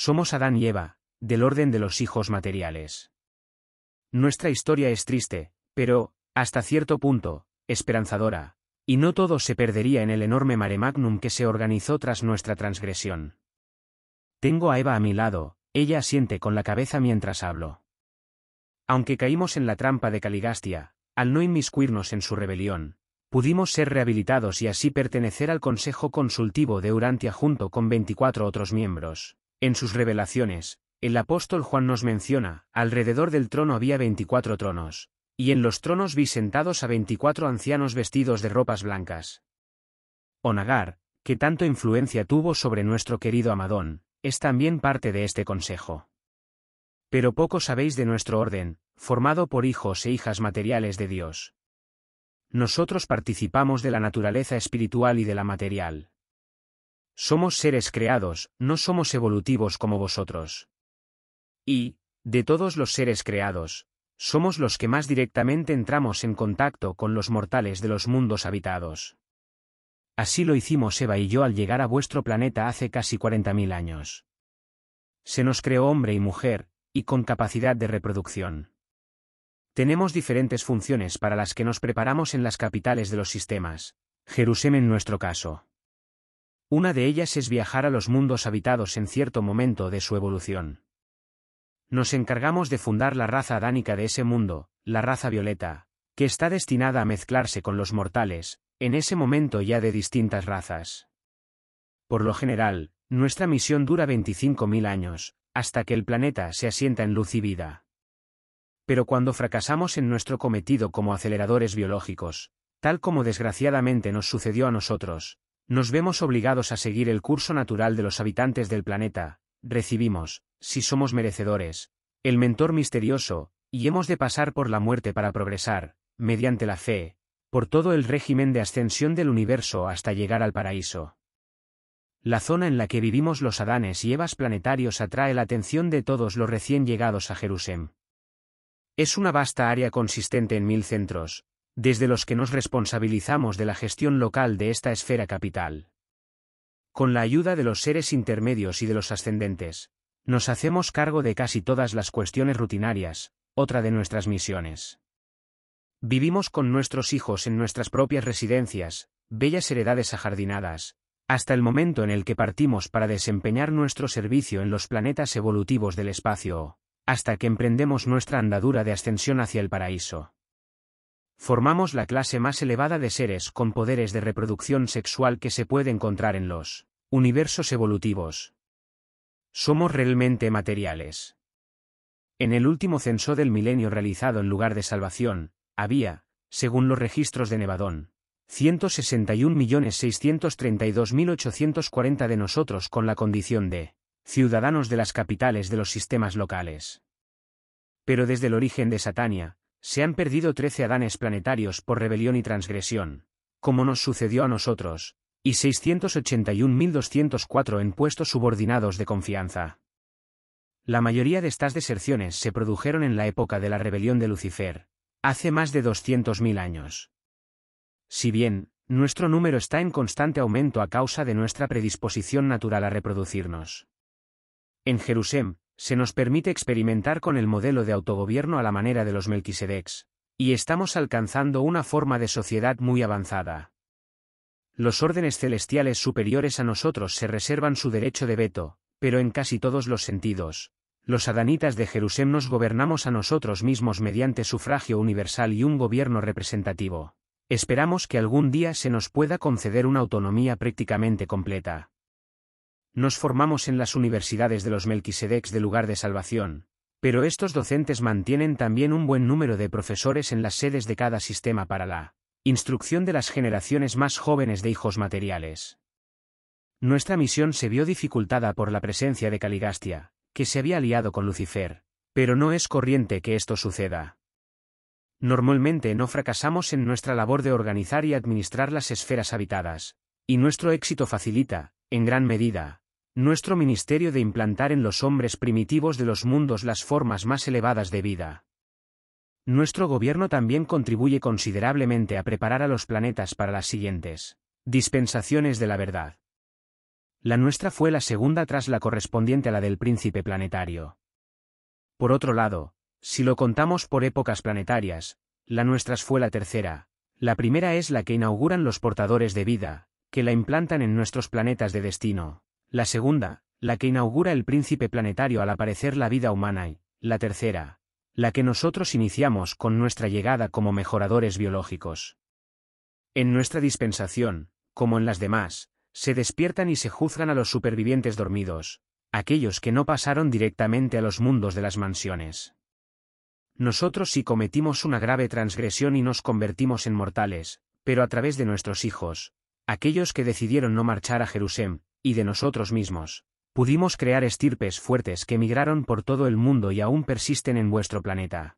Somos Adán y Eva, del orden de los hijos materiales. Nuestra historia es triste, pero, hasta cierto punto, esperanzadora, y no todo se perdería en el enorme mare magnum que se organizó tras nuestra transgresión. Tengo a Eva a mi lado, ella asiente con la cabeza mientras hablo. Aunque caímos en la trampa de Caligastia, al no inmiscuirnos en su rebelión, pudimos ser rehabilitados y así pertenecer al Consejo Consultivo de Urantia junto con 24 otros miembros. En sus revelaciones, el apóstol Juan nos menciona, alrededor del trono había 24 tronos, y en los tronos vi sentados a 24 ancianos vestidos de ropas blancas. Onagar, que tanto influencia tuvo sobre nuestro querido Amadón, es también parte de este consejo. Pero poco sabéis de nuestro orden, formado por hijos e hijas materiales de Dios. Nosotros participamos de la naturaleza espiritual y de la material. Somos seres creados, no somos evolutivos como vosotros. Y, de todos los seres creados, somos los que más directamente entramos en contacto con los mortales de los mundos habitados. Así lo hicimos Eva y yo al llegar a vuestro planeta hace casi 40.000 años. Se nos creó hombre y mujer, y con capacidad de reproducción. Tenemos diferentes funciones para las que nos preparamos en las capitales de los sistemas, Jerusalén en nuestro caso. Una de ellas es viajar a los mundos habitados en cierto momento de su evolución. Nos encargamos de fundar la raza adánica de ese mundo, la raza violeta, que está destinada a mezclarse con los mortales, en ese momento ya de distintas razas. Por lo general, nuestra misión dura 25.000 años, hasta que el planeta se asienta en luz y vida. Pero cuando fracasamos en nuestro cometido como aceleradores biológicos, tal como desgraciadamente nos sucedió a nosotros, nos vemos obligados a seguir el curso natural de los habitantes del planeta, recibimos, si somos merecedores, el mentor misterioso, y hemos de pasar por la muerte para progresar, mediante la fe, por todo el régimen de ascensión del universo hasta llegar al paraíso. La zona en la que vivimos los Adanes y Evas planetarios atrae la atención de todos los recién llegados a Jerusalén. Es una vasta área consistente en mil centros, desde los que nos responsabilizamos de la gestión local de esta esfera capital. Con la ayuda de los seres intermedios y de los ascendentes, nos hacemos cargo de casi todas las cuestiones rutinarias, otra de nuestras misiones. Vivimos con nuestros hijos en nuestras propias residencias, bellas heredades ajardinadas, hasta el momento en el que partimos para desempeñar nuestro servicio en los planetas evolutivos del espacio, hasta que emprendemos nuestra andadura de ascensión hacia el paraíso. Formamos la clase más elevada de seres con poderes de reproducción sexual que se puede encontrar en los universos evolutivos. Somos realmente materiales. En el último censo del milenio realizado en lugar de salvación, había, según los registros de Nevadón, 161.632.840 de nosotros con la condición de ciudadanos de las capitales de los sistemas locales. Pero desde el origen de Satania, se han perdido trece Adanes planetarios por rebelión y transgresión, como nos sucedió a nosotros, y 681.204 en puestos subordinados de confianza. La mayoría de estas deserciones se produjeron en la época de la rebelión de Lucifer, hace más de 200.000 años. Si bien, nuestro número está en constante aumento a causa de nuestra predisposición natural a reproducirnos. En Jerusalén, se nos permite experimentar con el modelo de autogobierno a la manera de los Melquisedecs, y estamos alcanzando una forma de sociedad muy avanzada. Los órdenes celestiales superiores a nosotros se reservan su derecho de veto, pero en casi todos los sentidos. Los adanitas de Jerusalén nos gobernamos a nosotros mismos mediante sufragio universal y un gobierno representativo. Esperamos que algún día se nos pueda conceder una autonomía prácticamente completa. Nos formamos en las universidades de los Melquisedecs de lugar de salvación, pero estos docentes mantienen también un buen número de profesores en las sedes de cada sistema para la instrucción de las generaciones más jóvenes de hijos materiales. Nuestra misión se vio dificultada por la presencia de Caligastia, que se había aliado con Lucifer, pero no es corriente que esto suceda. Normalmente no fracasamos en nuestra labor de organizar y administrar las esferas habitadas, y nuestro éxito facilita, en gran medida, nuestro ministerio de implantar en los hombres primitivos de los mundos las formas más elevadas de vida. Nuestro gobierno también contribuye considerablemente a preparar a los planetas para las siguientes dispensaciones de la verdad. La nuestra fue la segunda tras la correspondiente a la del príncipe planetario. Por otro lado, si lo contamos por épocas planetarias, la nuestra fue la tercera. La primera es la que inauguran los portadores de vida, que la implantan en nuestros planetas de destino. La segunda, la que inaugura el príncipe planetario al aparecer la vida humana y, la tercera, la que nosotros iniciamos con nuestra llegada como mejoradores biológicos. En nuestra dispensación, como en las demás, se despiertan y se juzgan a los supervivientes dormidos, aquellos que no pasaron directamente a los mundos de las mansiones. Nosotros sí cometimos una grave transgresión y nos convertimos en mortales, pero a través de nuestros hijos, aquellos que decidieron no marchar a Jerusalén, y de nosotros mismos, pudimos crear estirpes fuertes que migraron por todo el mundo y aún persisten en vuestro planeta.